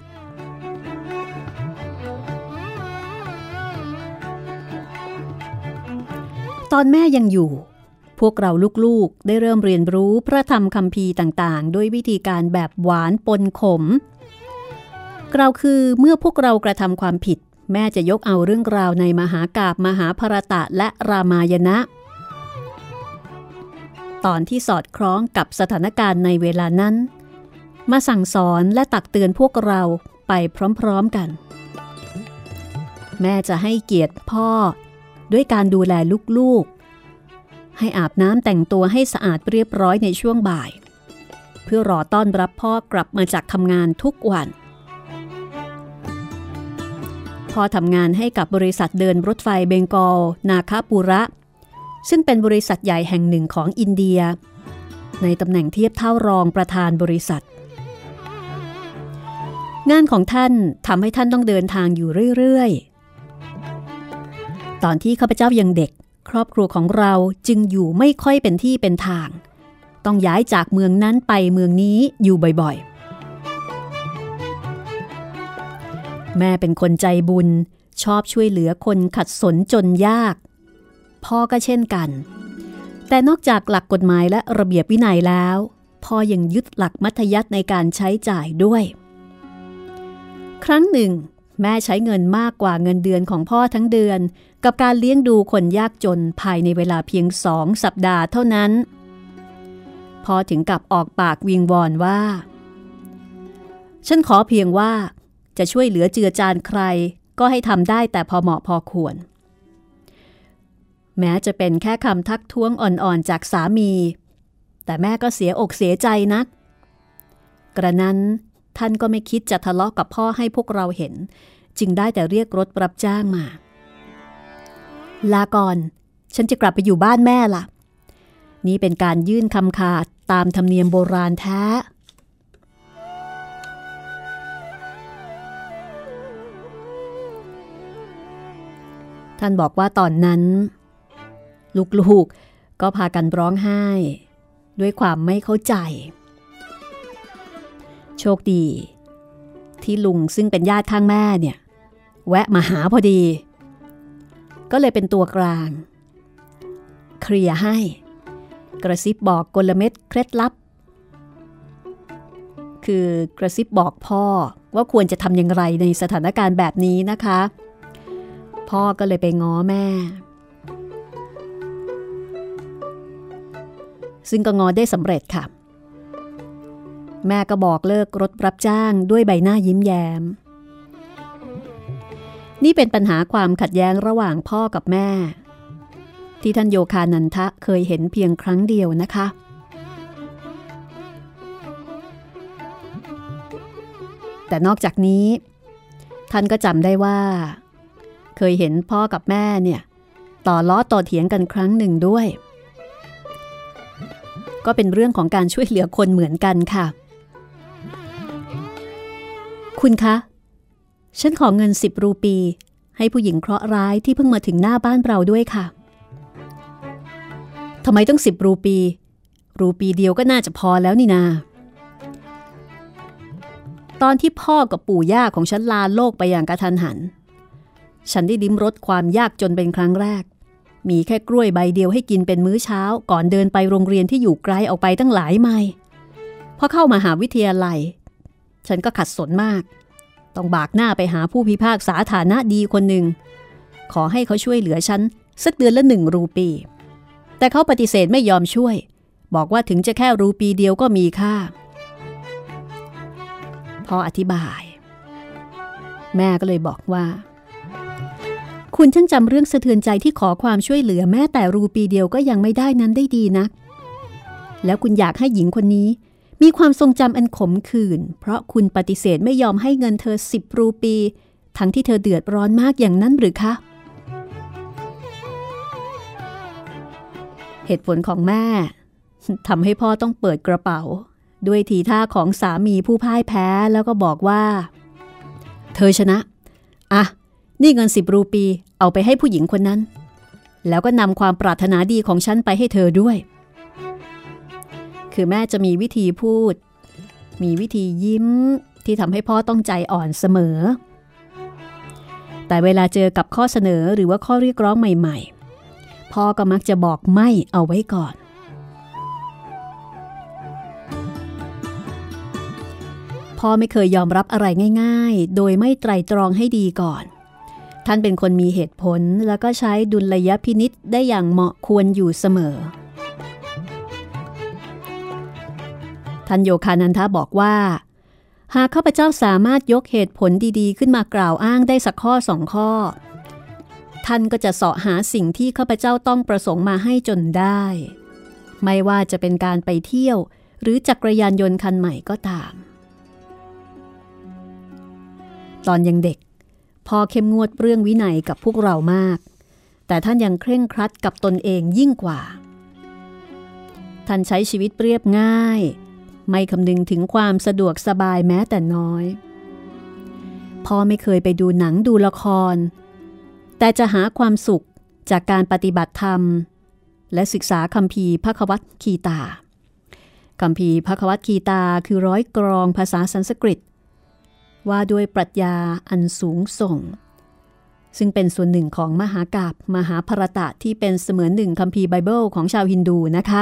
ตอนแม่ยังอยู่ พวกเราลูกๆได้เริ่มเรียนรู้พระธรรมคำพีต่างๆ ด้วยวิธีการแบบหวานปนขมกล่าคือเมื่อพวกเรากระทำความผิด แม่จะยกเอาเรื่องราวในมหากาบมหาภรตะและรามายณะตอนที่สอดคล้องกับสถานการณ์ในเวลานั้น มาสั่งสอนและตักเตือนพวกเราไปพร้อมๆกัน แม่จะให้เกียรติพ่อ ด้วยการดูแลลูกๆ ให้อาบน้ำแต่งตัวให้สะอาดเรียบร้อยในช่วงบ่าย เพื่อรอต้อนรับพ่อกลับมาจากทำงานทุกวันพ่อทำงานให้กับบริษัทเดินรถไฟเบงกอล นาคาปุระ ซึ่งเป็นบริษัทใหญ่แห่งหนึ่งของอินเดีย ในตำแหน่งเทียบเท่ารองประธานบริษัท งานของท่านทำให้ท่านต้องเดินทางอยู่เรื่อยๆ ตอนที่ข้าพเจ้ายังเด็ก ครอบครัวของเราจึงอยู่ไม่ค่อยเป็นที่เป็นทาง ต้องย้ายจากเมืองนั้นไปเมืองนี้อยู่บ่อยๆ แม่เป็นคนใจบุญชอบช่วยเหลือคนขัดสนจนยาก พ่อก็เช่นกัน แต่นอกจากหลักกฎหมายและระเบียบวินัยแล้ว พ่อยังยึดหลักมัธยัติในการใช้จ่ายด้วย ครั้งหนึ่ง แม่ใช้เงินมากกว่าเงินเดือนของพ่อทั้งเดือน กับการเลี้ยงดูคนยากจนภายในเวลาเพียงสองสัปดาห์เท่านั้น พอถึงกับออกปากวิงวอนว่า ฉันขอเพียงว่าจะช่วยเหลือเจือจานใครก็ให้ทำได้แต่พอเหมาะพอควร แม้จะเป็นแค่คำทักท้วงอ่อนๆจากสามี แต่แม่ก็เสียอกเสียใจนัก กระนั้นท่านก็ไม่คิดจะทะเลาะกับพ่อให้พวกเราเห็น จึงได้แต่เรียกรถรับจ้างมา ลาก่อน ฉันจะกลับไปอยู่บ้านแม่ล่ะ นี่เป็นการยื่นคำขาดตามธรรมเนียมโบราณแท้ ท่านบอกว่าตอนนั้น ลูกๆก็พากันร้องไห้ ด้วยความไม่เข้าใจ โชคดี ที่ลุงซึ่งเป็นญาติข้างแม่เนี่ย แวะมาหาพอดี ก็เลยเป็นตัวกลาง เคลียร์ให้ กระซิบบอกกลเม็ดเคล็ดลับ คือกระซิบบอกพ่อว่าควรจะทำอย่างไรในสถานการณ์แบบนี้นะคะ พ่อก็เลยไปง้อแม่ ซึ่งก็ง้อได้สำเร็จค่ะ แม่ก็บอกเลิกรถรับจ้างด้วยใบหน้ายิ้มแย้ม นี่เป็นปัญหาความขัดแย้งระหว่างพ่อกับแม่ ที่ท่านโยคานันทะเคยเห็นเพียงครั้งเดียวนะคะ แต่นอกจากนี้ ท่านก็จำได้ว่า เคยเห็นพ่อกับแม่เนี่ย ต่อล้อต่อเถียงกันครั้งหนึ่งด้วย ก็เป็นเรื่องของการช่วยเหลือคนเหมือนกันค่ะ คุณคะ ฉันขอเงินสิบรูปี ให้ผู้หญิงเคราะห์ร้ายที่เพิ่งมาถึงหน้าบ้านเราด้วยค่ะทำไมต้องสิบรูปี รูปีเดียวก็น่าจะพอแล้วนี่นา ตอนที่พ่อกับปู่ย่าของฉันลาโลกไปอย่างกระทันหัน ฉันได้ลิ้มรสความยากจนเป็นครั้งแรก มีแค่กล้วยใบเดียวให้กินเป็นมื้อเช้า ก่อนเดินไปโรงเรียนที่อยู่ไกลออกไปตั้งหลายไมล์พอเข้ามาหาวิทยาลัย ฉันก็ขัดสนมาก ต้องบากหน้าไปหาผู้พิพากษาฐานะดีคนหนึ่ง ขอให้เขาช่วยเหลือฉัน สักเดือนละหนึ่งรูปี แต่เขาปฏิเสธไม่ยอมช่วย บอกว่าถึงจะแค่รูปีเดียวก็มีค่า พออธิบาย แม่ก็เลยบอกว่า คุณช่างจำเรื่องสะเทือนใจที่ขอความช่วยเหลือแม้แต่รูปีเดียวก็ยังไม่ได้นั้นได้ดีนัก แล้วคุณอยากให้หญิงคนนี้ มีความทรงจำอันขมขื่นเพราะคุณปฏิเสธไม่ยอมให้เงินเธอสิบรูปี ทั้งที่เธอเดือดร้อนมากอย่างนั้นหรือคะ เหตุผลของแม่ทำให้พ่อต้องเปิดกระเป๋า ด้วยทีท่าของสามีผู้พ่ายแพ้แล้วก็บอกว่า เธอชนะ อะ นี่เงินสิบรูปี เอาไปให้ผู้หญิงคนนั้น แล้วก็นำความปรารถนาดีของฉันไปให้เธอด้วย คือแม่จะมีวิธีพูด มีวิธียิ้มที่ทำให้พ่อต้องใจอ่อนเสมอ แต่เวลาเจอกับข้อเสนอหรือว่าข้อเรียกร้องใหม่ ๆ พ่อก็มักจะบอกไม่เอาไว้ก่อน พ่อไม่เคยยอมรับอะไรง่าย ๆ โดยไม่ไตรตรองให้ดีก่อน ท่านเป็นคนมีเหตุผลแล้วก็ใช้ดุลยพินิษได้อย่างเหมาะควรอยู่เสมอ ท่านโยคานันทะบอกว่า หากข้าพเจ้าสามารถยกเหตุผลดีๆ ขึ้นมากล่าวอ้างได้สักข้อสองข้อ ท่านก็จะเสาะหาสิ่งที่ข้าพเจ้าต้องประสงค์มาให้จนได้ ไม่ว่าจะเป็นการไปเที่ยว หรือจักรยานยนต์คันใหม่ก็ตาม ตอนยังเด็กพ่อเข้มงวดเรื่องวินัยกับพวกเรามาก แต่ท่านยังเคร่งครัดกับตนเองยิ่งกว่า ท่านใช้ชีวิตเรียบง่าย ไม่คำนึงถึงความสะดวกสบายแม้แต่น้อย พ่อไม่เคยไปดูหนังดูละคร แต่จะหาความสุขจากการปฏิบัติธรรม และศึกษาคัมภีร์พระควัตคีตาคัมภีร์พระควัตคีตาคือร้อยกรองภาษาสันสกฤต ว่าด้วยปรัชญาอันสูงส่ง ซึ่งเป็นส่วนหนึ่งของมหากาบมหาภารตะที่เป็นเสมือนหนึ่งคัมภีร์ไบเบิลของชาวฮินดูนะคะ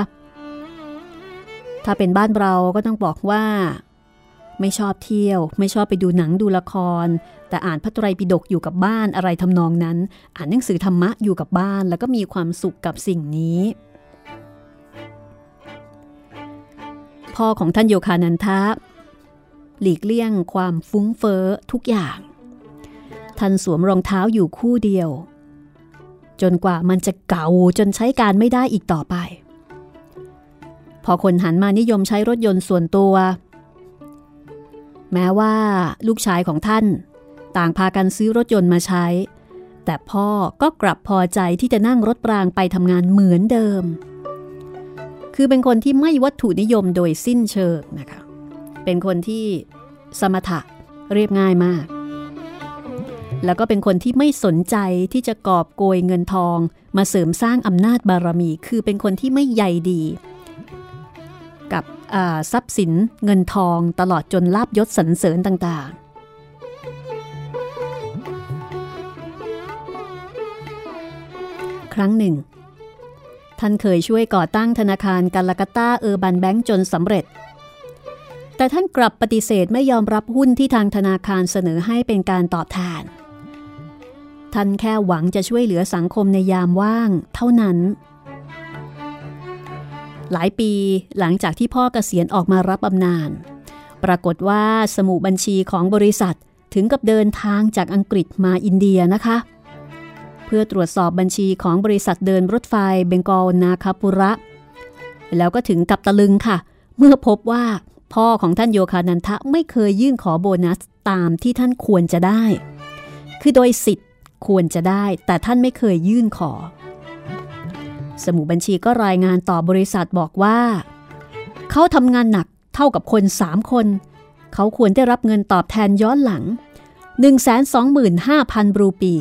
ถ้าเป็นบ้านเราก็ต้องบอกว่า ไม่ชอบเที่ยว ไม่ชอบไปดูหนังดูละคร แต่อ่านพระไตรปิฎกอยู่กับบ้านอะไรทำนองนั้น อ่านหนังสือธรรมะอยู่กับบ้าน แล้วก็มีความสุขกับสิ่งนี้ พ่อของท่านโยคานันทะ หลีกเลี่ยงความฟุ้งเฟ้อทุกอย่าง ท่านสวมรองเท้าอยู่คู่เดียว จนกว่ามันจะเก่าจนใช้การไม่ได้อีกต่อไป พอคนหันมานิยมใช้รถยนต์ส่วนตัว แม้ว่าลูกชายของท่าน ต่างพากันซื้อรถยนต์มาใช้ แต่พ่อก็กลับพอใจที่จะนั่งรถปรางไปทำงานเหมือนเดิม คือเป็นคนที่ไม่วัตถุนิยมโดยสิ้นเชิงนะคะ เป็นคนที่สมถะเรียบง่ายมาก แล้วก็เป็นคนที่ไม่สนใจที่จะกอบโกยเงินทอง มาเสริมสร้างอำนาจบารมี คือเป็นคนที่ไม่ใยดี กับทรัพย์สินเงินทองตลอดจนลาบยศสรรเสริญต่างๆ ครั้งหนึ่ง ท่านเคยช่วยก่อตั้งธนาคารกาลากาตาเออร์บันแบงก์จนสำเร็จ แต่ท่านกลับปฏิเสธไม่ยอมรับหุ้นที่ทางธนาคารเสนอให้เป็นการตอบแทน ท่านแค่หวังจะช่วยเหลือสังคมในยามว่างเท่านั้น หลายปีหลังจากที่พ่อเกษียณออกมารับอำนาจปรากฏว่าสมุบัญชีของบริษัทถึงกับเดินทางจากอังกฤษมาอินเดียนะคะ เพื่อตรวจสอบบัญชีของบริษัทเดินรถไฟเบงกอลนาคาปุระ แล้วก็ถึงกับตะลึงค่ะ เมื่อพบว่าพ่อของท่านโยคานันทะไม่เคยยื่นขอโบนัสตามที่ท่านควรจะได้ คือโดยสิทธิ์ควรจะได้ แต่ท่านไม่เคยยื่นขอ สมุบัญชีก็รายงานต่อบริษัทบอกว่า เขาทำงานหนักเท่ากับคน3คน เขาควรได้รับเงินตอบแทนย้อนหลัง 125,000 รูปี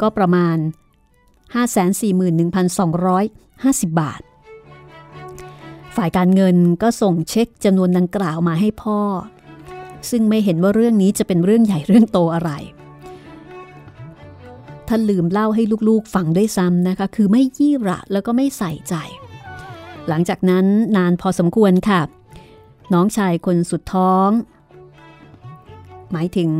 ก็ประมาณ 541,250 บาท ฝ่ายการเงินก็ส่งเช็คจำนวนดังกล่าวมาให้พ่อ ซึ่งไม่เห็นว่าเรื่องนี้จะเป็นเรื่องใหญ่เรื่องโตอะไร ท่านลืมเล่าให้ลูกๆฟังด้วยซ้ำนะคะ คือไม่ยี่ระแล้วก็ไม่ใส่ใจ หลังจากนั้นนานพอสมควรค่ะ น้องชายคนสุดท้อง หมายถึง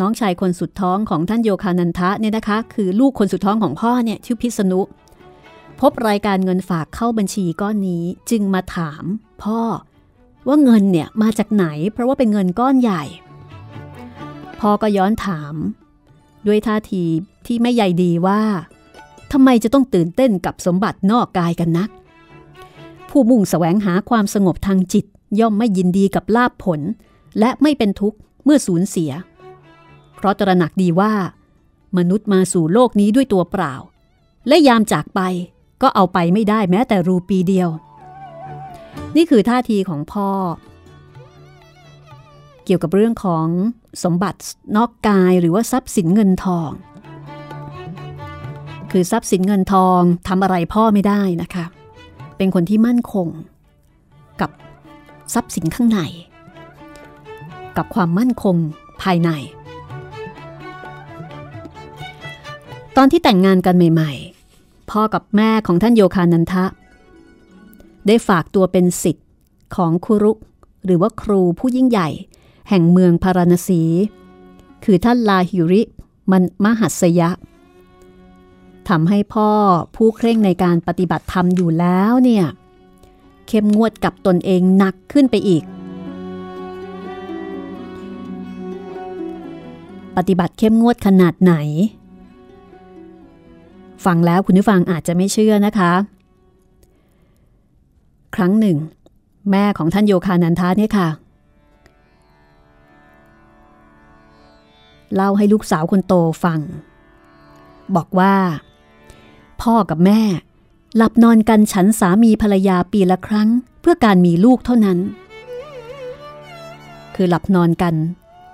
น้องชายคนสุดท้องของท่านโยคานันทะเนี่ยนะคะ คือลูกคนสุดท้องของพ่อเนี่ยชื่อพิษณุพบรายการเงินฝากเข้าบัญชีก้อนนี้จึงมาถามพ่อว่าเงินเนี่ยมาจากไหนเพราะว่าเป็นเงินก้อนใหญ่ พ่อก็ย้อนถาม ด้วยท่าทีที่ไม่ใยดีว่าทำไมจะต้องตื่นเต้นกับสมบัตินอกกายกันนัก ผู้มุ่งแสวงหาความสงบทางจิตย่อมไม่ยินดีกับลาบผล และไม่เป็นทุกข์เมื่อสูญเสีย เพราะตระหนักดีว่า มนุษย์มาสู่โลกนี้ด้วยตัวเปล่า และยามจากไปก็เอาไปไม่ได้แม้แต่รูปีเดียว นี่คือท่าทีของพ่อ เกี่ยวกับเรื่องของ สมบัตินอกกายหรือว่าทรัพย์สินเงินทอง คือทรัพย์สินเงินทองทำอะไรพ่อไม่ได้นะคะ เป็นคนที่มั่นคง กับทรัพย์สินข้างใน กับความมั่นคงภายใน ตอนที่แต่งงานกันใหม่ๆ พ่อกับแม่ของท่านโยคานันทะ ได้ฝากตัวเป็นสิทธิ์ของครูรุหรือว่าครูผู้ยิ่งใหญ่ แห่งเมืองพาราณสี คือท่านลาหิริมันมหัสยะทำให้พ่อผู้เคร่งในการปฏิบัติธรรมอยู่แล้วเนี่ย เข้มงวดกับตนเองหนักขึ้นไปอีก ปฏิบัติเข้มงวดขนาดไหน ฟังแล้วคุณผู้ฟังอาจจะไม่เชื่อนะคะ ครั้งหนึ่ง แม่ของท่านโยคานันทาเนี่ยค่ะ เล่าให้ลูกสาวคนโตฟัง บอกว่า พ่อกับแม่ หลับนอนกันฉันสามีภรรยาปีละครั้ง เพื่อการมีลูกเท่านั้น คือหลับนอนกัน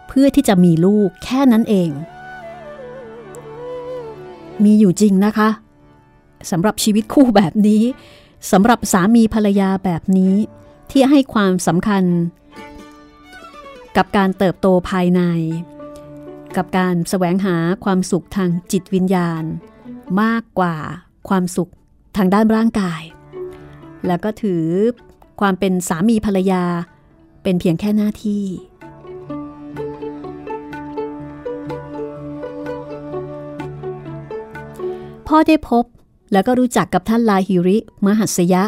เพื่อที่จะมีลูกแค่นั้นเอง มีอยู่จริงนะคะสำหรับชีวิตคู่แบบนี้สำหรับสามีภรรยาแบบนี้ที่ให้ความสำคัญ กับการเติบโตภายใน กับการแสวงหาความสุขทางจิตวิญญาณ มากกว่าความสุขทางด้านร่างกาย แล้วก็ถือความเป็นสามีภรรยา เป็นเพียงแค่หน้าที่ พ่อได้พบแล้วก็รู้จักกับท่านลาฮิริมหัสยะ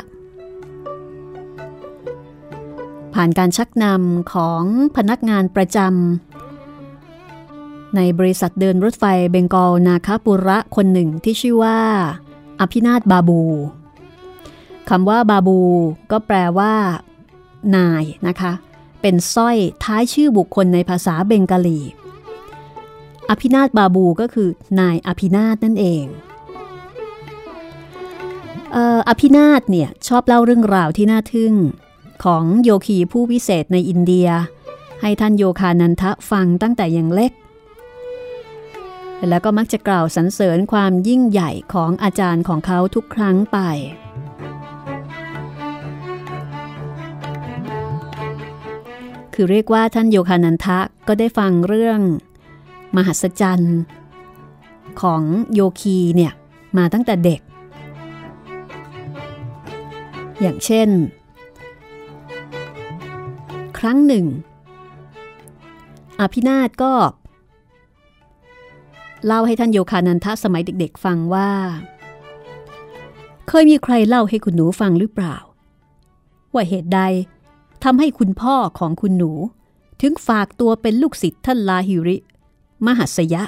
ผ่านการชักนำของพนักงานประจำ ในบริษัทเดินรถไฟเบงกอลนาคาปุระคนหนึ่งที่ชื่อว่า อภินาถบาบูคำว่าบาบูก็แปลว่า นายนะคะ เป็นสร้อยท้ายชื่อบุคคลในภาษาเบงกาลี อภินาถบาบูก็คือนายอภินาถนั่นเองอภินาถเนี่ยชอบเล่าเรื่องราวที่น่าทึ่ง ของโยคีผู้วิเศษในอินเดีย ให้ท่านโยคานันทะฟังตั้งแต่ยังเล็ก แล้วก็มักจะกล่าวสรรเสริญความยิ่งใหญ่ของอาจารย์ของเขาทุกครั้งไป คือเรียกว่าท่านโยคานันทะก็ได้ฟังเรื่อง มหัศจรรย์ ของโยคีเนี่ย มาตั้งแต่เด็ก อย่างเช่น ครั้งหนึ่ง อภินาถก็ เล่าให้ท่านโยคานันทะสมัยเด็กๆฟังว่า เคยมีใครเล่าให้คุณหนูฟังหรือเปล่า ว่าเหตุใดทำให้คุณพ่อของคุณหนู ถึงฝากตัวเป็นลูกศิษย์ท่านลาฮิริ มหัสยะ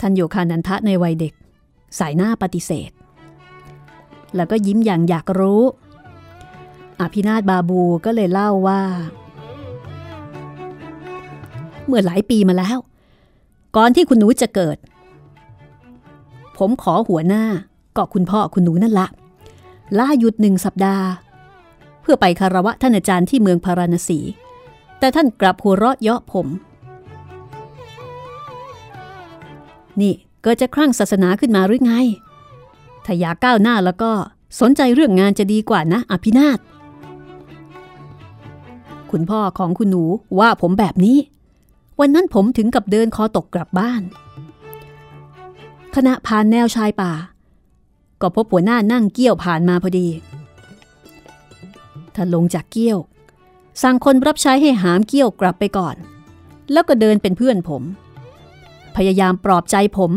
ท่านโยคานันทะในวัยเด็ก สายหน้าปฏิเสธ แล้วก็ยิ้มอย่างอยากรู้ อภินาถบาบูก็เลยเล่าว่า เมื่อหลายปีมาแล้ว ก่อนที่คุณหนูจะเกิด ผมขอหัวหน้าก็คุณพ่อคุณหนูนั่นละล่าหยุดหนึ่งสัปดาห์ เพื่อไปคารวะท่านอาจารย์ที่เมืองพาราณสี แต่ท่านกลับหัวเราะเยาะผม นี่เกิดจะคลั่งศาสนาขึ้นมาหรือไง ถ้าอยากก้าวหน้าแล้วก็สนใจเรื่องงานจะดีกว่านะ อภินาถคุณพ่อของคุณหนูว่าผมแบบนี้ วันนั้นผมถึงกับเดินคอตกกลับบ้านขณะผ่านแนวชายป่า ก็พบหัวหน้านั่งเกี้ยวผ่านมาพอดีท่านลงจากเกี้ยว สั่งคนรับใช้ให้หามเกี้ยวกลับไปก่อน แล้วก็เดินเป็นเพื่อนผม พยายามปลอบใจผม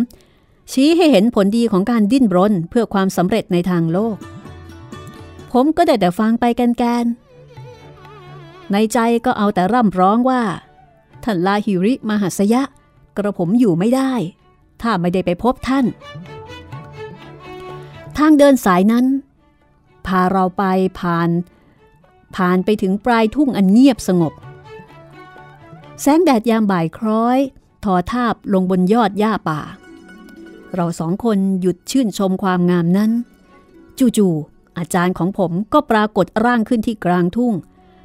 ชี้ให้เห็นผลดีของการดิ้นรนเพื่อความสำเร็จในทางโลก ผมก็ได้แต่ฟังไปแกนๆในใจก็เอาแต่ร่ำร้องว่า ท่านลาฮิริมหัสยะ กระผมอยู่ไม่ได้ ถ้าไม่ได้ไปพบท่าน ทางเดินสายนั้น พาเราไปผ่าน ผ่านไปถึงปลายทุ่งอันเงียบสงบ แสงแดดยามบ่ายคล้อย ทอทาบลงบนยอดหญ้าป่า เราสองคนหยุดชื่นชมความงามนั้น จู่ๆอาจารย์ของผมก็ปรากฏร่างขึ้นที่กลางทุ่ง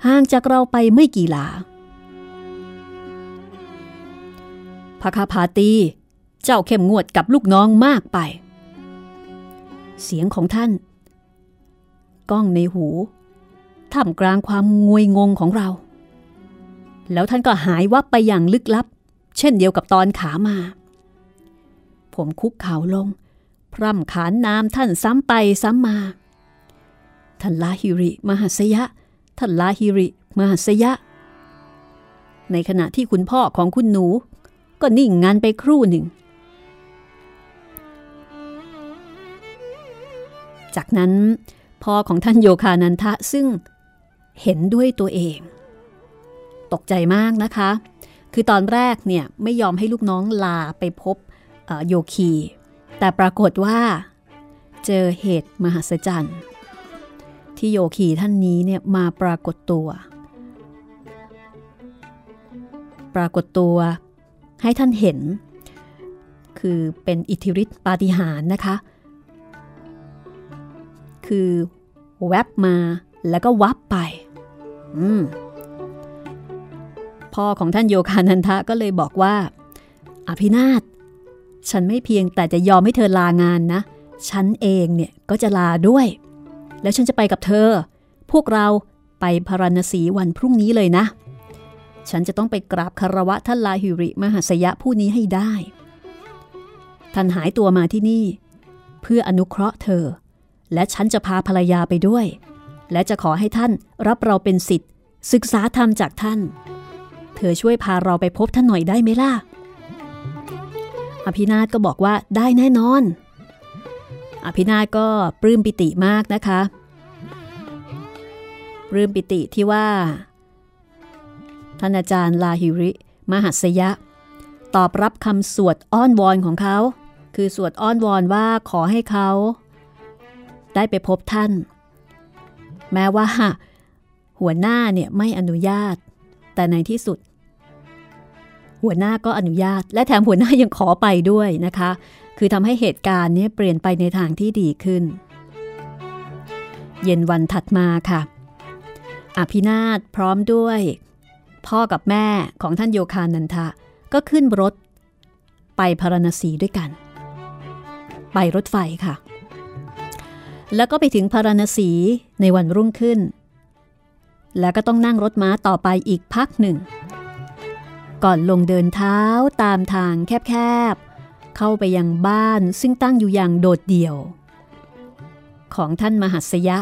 ห่างจากเราไปไม่กี่หลา พระคาพาตี เจ้าเข้มงวดกับลูกน้องมากไป เสียงของท่าน ก้องในหูท่ามกลางความงวยงงของเรา แล้วท่านก็หายวับไปอย่างลึกลับ เช่นเดียวกับตอนขามา ผมคุกเข่าลง พร่ำขานนามท่านซ้ำไปซ้ำมา ท่านลาฮิริมหัสยะ ท่านลาฮิริมหัสยะ ในขณะที่คุณพ่อของคุณหนู ก็นิ่งงันไปครู่หนึ่ง จากนั้นพ่อของท่านโยคานันทะซึ่งเห็นด้วยตัวเอง ตกใจมากนะคะ คือตอนแรกเนี่ยไม่ยอมให้ลูกน้องลาไปพบโยคี แต่ปรากฏว่าเจอเหตุมหัศจรรย์ ที่โยคีท่านนี้เนี่ยมาปรากฏตัว ปรากฏตัว ให้ท่านเห็น คือเป็นอิทธิฤทธิปาฏิหาริย์นะคะ คือแวบมาแล้วก็วับไป อืมพ่อของท่านโยคานันทะก็เลยบอกว่า อภินาศฉันไม่เพียงแต่จะยอมให้เธอลางานนะ ฉันเองเนี่ยก็จะลาด้วย แล้วฉันจะไปกับเธอ พวกเราไปพาราณสีวันพรุ่งนี้เลยนะ ฉันจะต้องไปกราบคารวะท่านลาหิริมหัสยะผู้นี้ให้ได้ ท่านหายตัวมาที่นี่ เพื่ออนุเคราะห์เธอ และฉันจะพาภรรยาไปด้วย และจะขอให้ท่านรับเราเป็นสิทธิ์ศึกษาธรรมจากท่าน เธอช่วยพาเราไปพบท่านหน่อยได้ไหมล่ะ อภินาศก็บอกว่าได้แน่นอน อภินาศก็ปลื้มปิติมากนะคะ ปลื้มปิติที่ว่า ท่านอาจารย์ลาหิริ มหัสยะ ตอบรับคำสวดอ้อนวอนของเขา คือสวดอ้อนวอนว่าขอให้เขา ได้ไปพบท่าน แม้ว่า หัวหน้าเนี่ยไม่อนุญาต แต่ในที่สุด หัวหน้าก็อนุญาต และแถมหัวหน้ายังขอไปด้วยนะคะ คือทำให้เหตุการณ์นี้เปลี่ยนไปในทางที่ดีขึ้น เย็นวันถัดมาค่ะอภินาถพร้อมด้วย พ่อกับแม่ของท่านโยคานันทะ ก็ขึ้นรถ ไปพาราณสีด้วยกัน ไปรถไฟค่ะ แล้วก็ไปถึงพาราณสีในวันรุ่งขึ้น แล้วก็ต้องนั่งรถม้าต่อไปอีกพักหนึ่ง ก่อนลงเดินเท้าตามทางแคบๆ เข้าไปยังบ้านซึ่งตั้งอยู่อย่างโดดเดี่ยว ของท่านมหัสยะ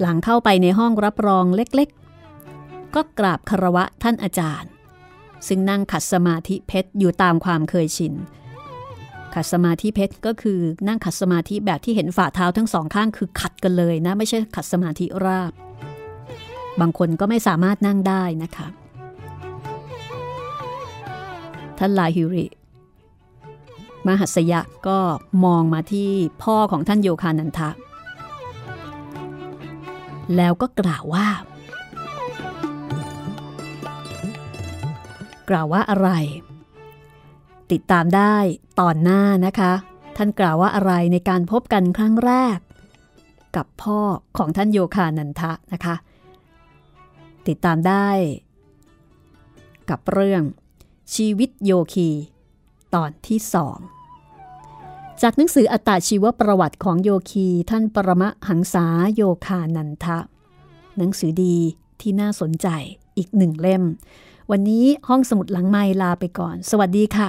หลังเข้าไปในห้องรับรองเล็กๆ ก็กราบคารวะท่านอาจารย์ ซึ่งนั่งขัดสมาธิเพชรอยู่ตามความเคยชิน ขัดสมาธิเพชรก็คือนั่งขัดสมาธิแบบที่เห็นฝ่าเท้าทั้งสองข้างคือขัดกันเลยนะ ไม่ใช่ขัดสมาธิราบ บางคนก็ไม่สามารถนั่งได้นะคะ ท่านลาฮิริ มหัสยะก็มองมาที่พ่อของท่านโยคานันทะแล้วก็กล่าวว่า กล่าวว่าอะไร ติดตามได้ตอนหน้านะคะ ท่านกล่าวว่าอะไรในการพบกันครั้งแรก กับพ่อของท่านโยคานันทะนะคะ ติดตามได้ กับเรื่อง ชีวิตโยคี ตอนที่สองจากหนังสืออัตาชีวประวัติของโยคีท่านปรมะหังษาโยคานันทะ หนังสือดีที่น่าสนใจอีกหนึ่งเล่ม วันนี้ห้องสมุดหลังไม้ลาไปก่อน สวัสดีค่ะ